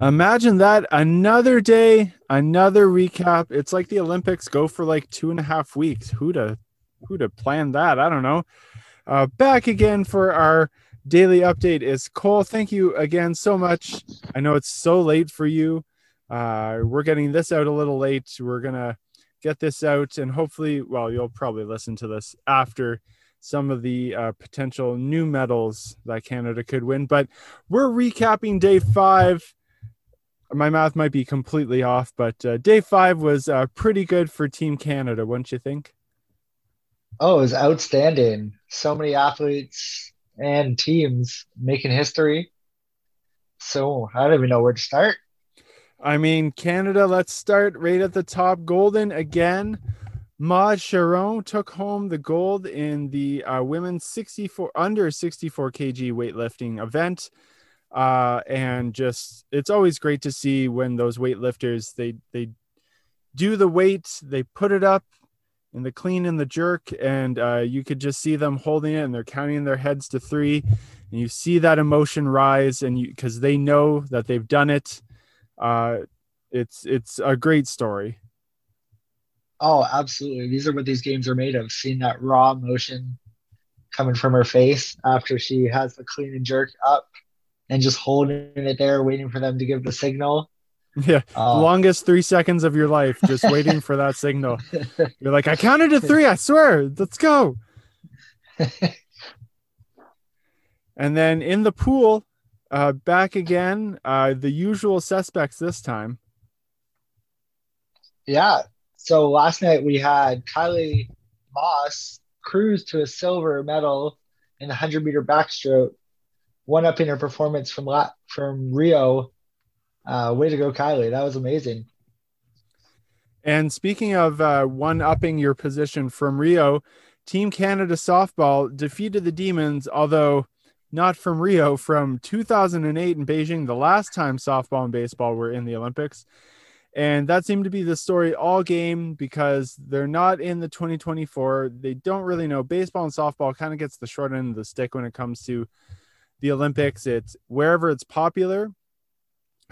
Imagine that another day, another recap. It's like the Olympics go for like two and a half weeks. Who'd have, who'd have planned that? I don't know. Uh, back again for our daily update is Cole. Thank you again so much. I know it's so late for you. Uh, we're getting this out a little late. We're gonna get this out, and hopefully, well, you'll probably listen to this after some of the uh, potential new medals that Canada could win. But we're recapping day five. My math might be completely off, but uh, day five was uh, pretty good for Team Canada, wouldn't you think? Oh, it was outstanding. So many athletes and teams making history. So I don't even know where to start. I mean, Canada, let's start right at the top. Golden again. Maude Charron took home the gold in the uh, women's 64 under 64 kg weightlifting event. Uh, and just it's always great to see when those weightlifters they they do the weight, they put it up in the clean and the jerk, and uh, you could just see them holding it and they're counting their heads to three, and you see that emotion rise, and you because they know that they've done it. Uh, it's it's a great story. Oh, absolutely. These are what these games are made of. Seeing that raw emotion coming from her face after she has the clean and jerk up and just holding it there, waiting for them to give the signal. Yeah. Uh, longest three seconds of your life, just waiting for that signal. You're like, I counted to three, I swear. Let's go. and then in the pool, uh, back again, uh, the usual suspects this time. Yeah, so last night we had Kylie Masse cruise to a silver medal in the 100 meter backstroke, one up in her performance from La- from Rio. Uh, way to go, Kylie! That was amazing. And speaking of uh, one upping your position from Rio, Team Canada softball defeated the Demons, although not from Rio, from 2008 in Beijing, the last time softball and baseball were in the Olympics. And that seemed to be the story all game because they're not in the 2024. They don't really know. Baseball and softball kind of gets the short end of the stick when it comes to the Olympics. It's wherever it's popular.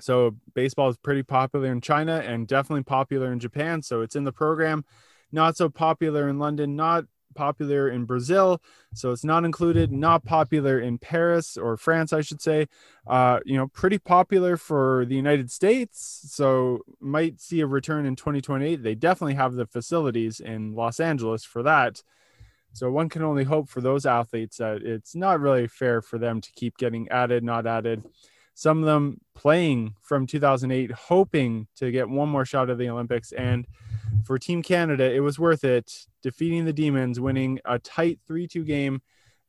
So baseball is pretty popular in China and definitely popular in Japan. So it's in the program. Not so popular in London, not popular in Brazil, so it's not included. Not popular in Paris or France, I should say. Uh, you know, pretty popular for the United States, so might see a return in 2028. They definitely have the facilities in Los Angeles for that. So one can only hope for those athletes that it's not really fair for them to keep getting added, not added. Some of them playing from 2008, hoping to get one more shot at the Olympics, and for Team Canada, it was worth it defeating the Demons, winning a tight 3 2 game,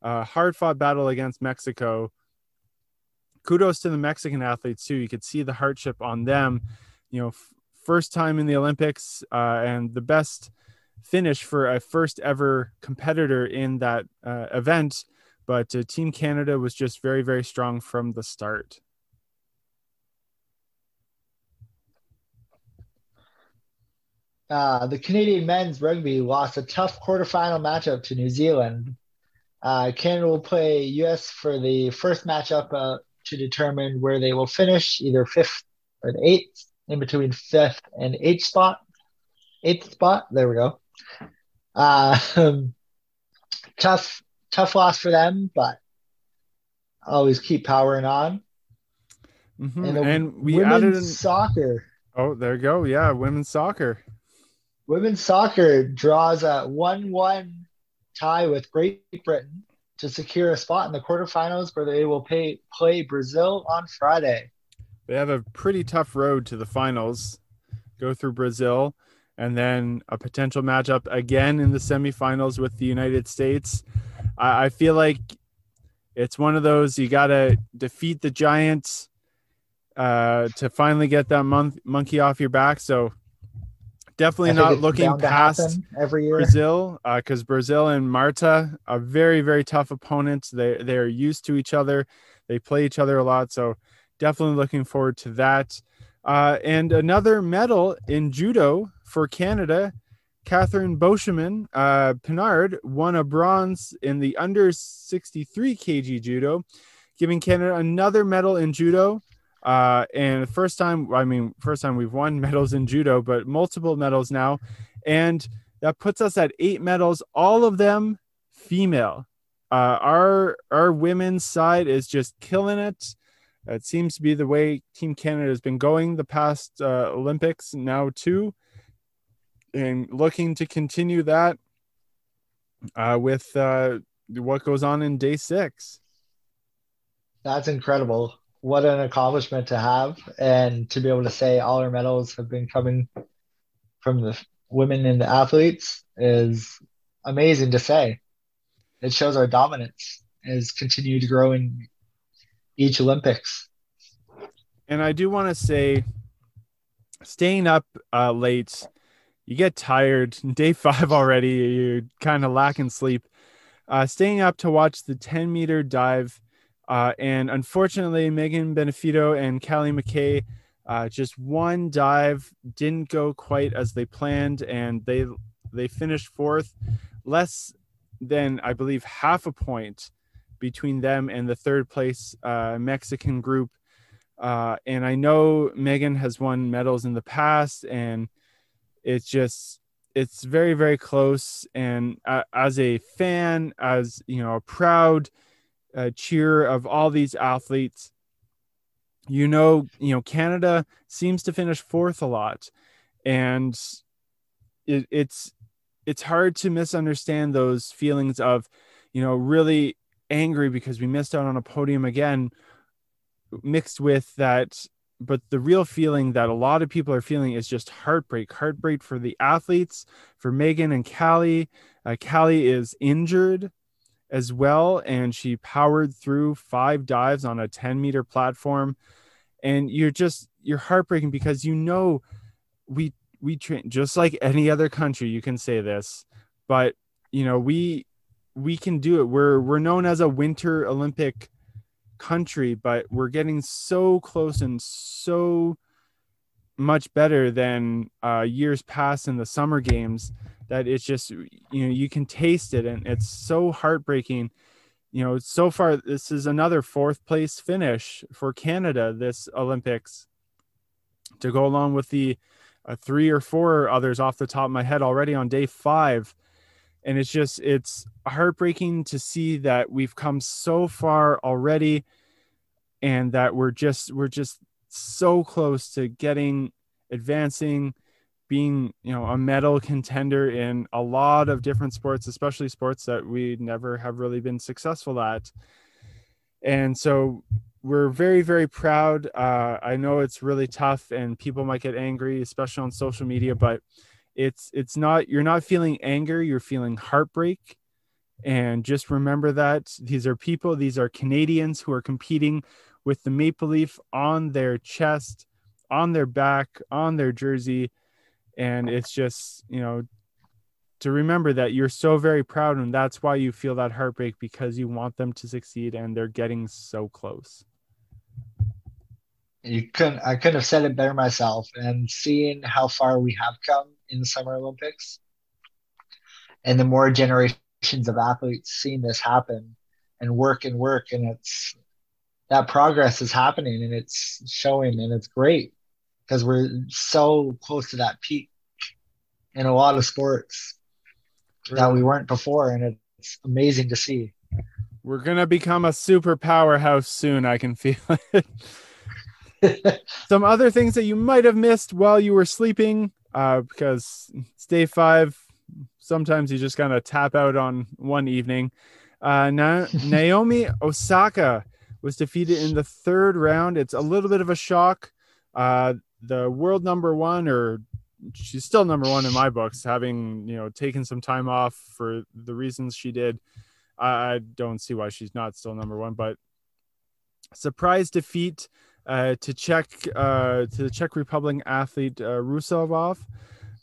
uh, hard fought battle against Mexico. Kudos to the Mexican athletes, too. You could see the hardship on them. You know, f- first time in the Olympics uh, and the best finish for a first ever competitor in that uh, event. But uh, Team Canada was just very, very strong from the start. Uh, the Canadian men's rugby lost a tough quarterfinal matchup to New Zealand. Uh, Canada will play US for the first matchup uh, to determine where they will finish, either fifth or eighth, in between fifth and eighth spot. Eighth spot. There we go. Uh, tough, tough loss for them, but always keep powering on. Mm-hmm. And, and, we added in... soccer. Oh, there you go. Yeah, women's soccer. Women's soccer draws a 1 1 tie with Great Britain to secure a spot in the quarterfinals where they will pay, play Brazil on Friday. They have a pretty tough road to the finals, go through Brazil, and then a potential matchup again in the semifinals with the United States. I, I feel like it's one of those you got to defeat the Giants uh, to finally get that mon- monkey off your back. So definitely not looking past every year. Brazil because uh, Brazil and Marta are very very tough opponents. They they are used to each other. They play each other a lot, so definitely looking forward to that. Uh, and another medal in judo for Canada. Catherine Beauchemin uh, Pinard won a bronze in the under 63 kg judo, giving Canada another medal in judo. Uh, and first time, I mean, first time we've won medals in judo, but multiple medals now. And that puts us at eight medals, all of them female. Uh, our our women's side is just killing it. It seems to be the way Team Canada has been going the past uh, Olympics now too, and looking to continue that uh, with uh, what goes on in day six. That's incredible. What an accomplishment to have, and to be able to say all our medals have been coming from the women and the athletes is amazing to say. It shows our dominance has continued to grow in each Olympics. And I do want to say, staying up uh, late, you get tired. Day five already, you're kind of lacking sleep. Uh, staying up to watch the 10 meter dive. Uh, and unfortunately, Meaghan Benfeito and Caeli McKay, uh, just one dive didn't go quite as they planned, and they they finished fourth, less than I believe half a point between them and the third place uh, Mexican group. Uh, and I know Megan has won medals in the past, and it's just it's very very close. And uh, as a fan, as you know, a proud uh, cheer of all these athletes, you know, you know, Canada seems to finish fourth a lot, and it, it's it's hard to misunderstand those feelings of, you know, really angry because we missed out on a podium again mixed with that but the real feeling that a lot of people are feeling is just heartbreak heartbreak for the athletes for megan and callie uh, callie is injured as well and she powered through five dives on a 10 meter platform and you're just you're heartbreaking because you know we we train just like any other country you can say this but you know we we can do it. We're we're known as a winter Olympic country, but we're getting so close and so much better than uh, years past in the summer games that it's just you know you can taste it and it's so heartbreaking. You know so far this is another fourth place finish for canada this olympics. To go along with the uh, three or four others off the top of my head already on day five and it's just it's heartbreaking to see that we've come so far already and that we're just we're just so close to getting advancing being you know a medal contender in a lot of different sports especially sports that we never have really been successful at. And so we're very very proud. Uh, i know it's really tough and people might get angry especially on social media but it's it's not you're not feeling anger you're feeling heartbreak. And just remember that these are people these are canadians who are competing with the maple leaf on their chest on their back on their jersey. And it's just you know to remember that you're so very proud and that's why you feel that heartbreak because you want them to succeed and they're getting so close you couldn't i couldn't have said it better myself and seeing how far we have come in the Summer Olympics. And the more generations of athletes seeing this happen and work and work, and it's that progress is happening and it's showing and it's great because we're so close to that peak in a lot of sports that we weren't before, and it's amazing to see. We're gonna become a super powerhouse soon. I can feel it. Some other things that you might have missed while you were sleeping uh, because it's day five. Sometimes you just kind of tap out on one evening. Uh, Na- Naomi Osaka was defeated in the third round. It's a little bit of a shock. Uh, the world number one, or she's still number one in my books, having you know taken some time off for the reasons she did. I don't see why she's not still number one, but surprise defeat uh, to Czech uh, to the Czech Republic athlete uh, Rusovov.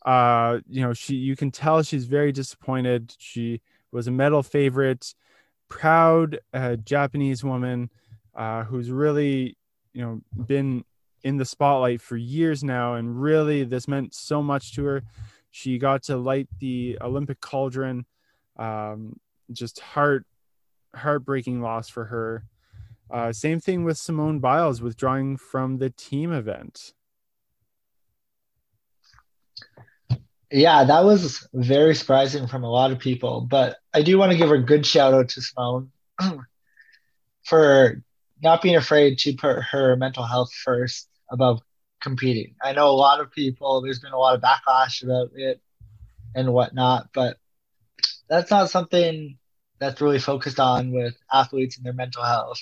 Uh, you know, she you can tell she's very disappointed. She was a medal favorite, proud uh, Japanese woman uh, who's really you know been in the spotlight for years now, and really this meant so much to her. She got to light the Olympic cauldron. Um, just heart heartbreaking loss for her Uh, same thing with Simone Biles withdrawing from the team event. Yeah, that was very surprising from a lot of people. But I do want to give a good shout out to Simone for not being afraid to put her mental health first above competing. I know a lot of people, there's been a lot of backlash about it and whatnot, but that's not something that's really focused on with athletes and their mental health.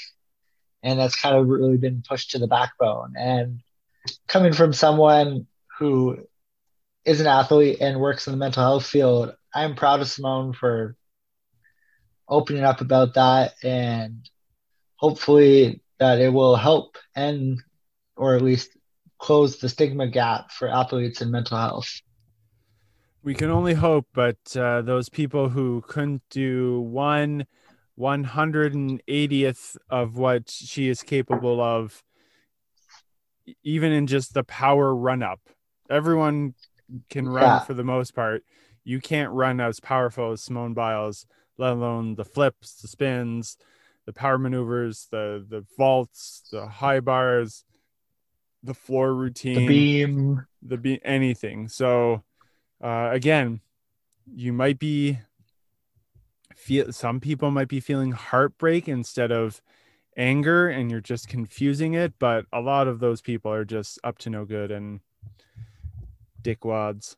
And that's kind of really been pushed to the backbone. And coming from someone who is an athlete and works in the mental health field, I'm proud of Simone for opening up about that and hopefully that it will help end or at least close the stigma gap for athletes and mental health. We can only hope, but uh, those people who couldn't do one 180th of what she is capable of, even in just the power run up, everyone can run yeah. for the most part. You can't run as powerful as Simone Biles, let alone the flips, the spins, the power maneuvers, the the vaults, the high bars, the floor routine, the beam, the beam, anything. So uh, again, you might be feel some people might be feeling heartbreak instead of anger and you're just confusing it but a lot of those people are just up to no good and dickwads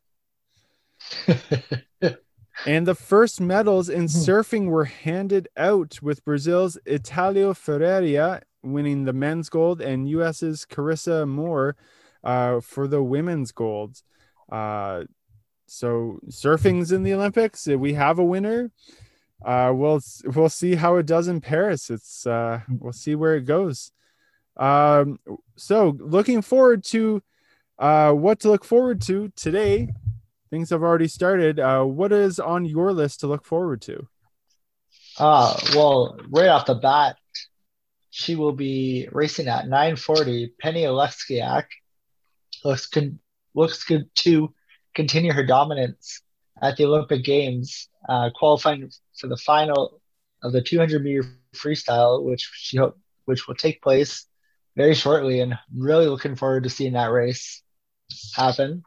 and the first medals in hmm. surfing were handed out with Brazil's Italo Ferreira winning the men's gold and US's Carissa Moore uh, for the women's gold. Uh, so surfing's in the Olympics. We have a winner. Uh, we'll we'll see how it does in Paris. It's uh, we'll see where it goes. Um, so looking forward to uh, what to look forward to today things have already started. Uh, what is on your list to look forward to? Uh, well, right off the bat, she will be racing at 9:40. Penny Oleksiak looks con- looks good to continue her dominance at the Olympic Games, uh, qualifying for the final of the 200 meter freestyle, which she hope which will take place very shortly, and really looking forward to seeing that race happen.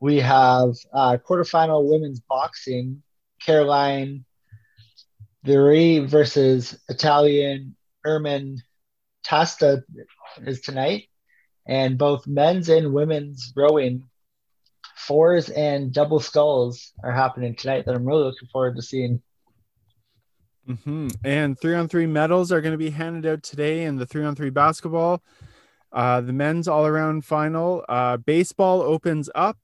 We have uh, quarterfinal women's boxing, Caroline Veyre versus Italian Irma Testa is tonight. And both men's and women's rowing fours and double sculls are happening tonight that I'm really looking forward to seeing. Mm-hmm. And three on three medals are going to be handed out today in the three on three basketball. Uh, the men's all around final. Uh, baseball opens up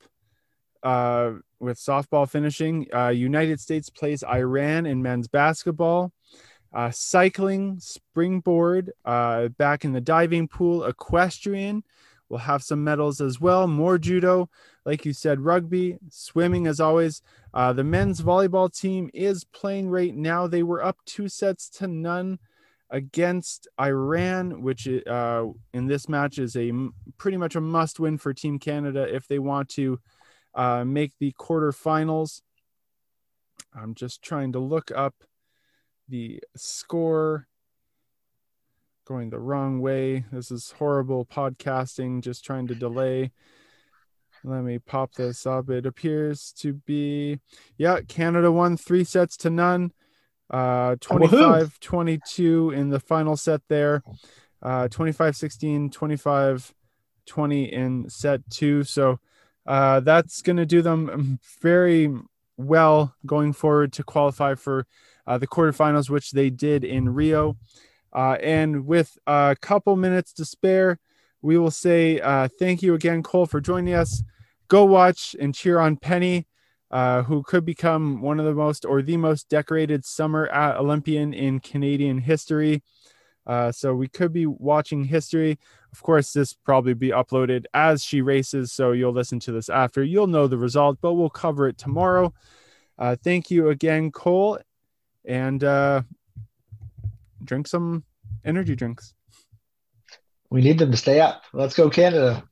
uh, with softball finishing. Uh, United States plays Iran in men's basketball. Uh, cycling, springboard, uh, back in the diving pool, equestrian. We'll have some medals as well. More judo, like you said, rugby, swimming as always. Uh, the men's volleyball team is playing right now. They were up two sets to none against Iran, which uh, in this match is a pretty much a must win for Team Canada if they want to uh, make the quarterfinals. I'm just trying to look up the score. Going the wrong way. This is horrible podcasting, just trying to delay. Let me pop this up. It appears to be, yeah, Canada won three sets to none. Uh, 25 22 in the final set there. Uh, 25 16, 25 20 in set two. So uh, that's going to do them very well going forward to qualify for uh, the quarterfinals, which they did in Rio. Uh, and with a couple minutes to spare, we will say uh, thank you again, Cole, for joining us. Go watch and cheer on Penny, uh, who could become one of the most or the most decorated summer Olympian in Canadian history. Uh, so we could be watching history. Of course, this probably be uploaded as she races, so you'll listen to this after. You'll know the result, but we'll cover it tomorrow. Uh, thank you again, Cole, and uh, drink some energy drinks. We need them to stay up. Let's go, Canada.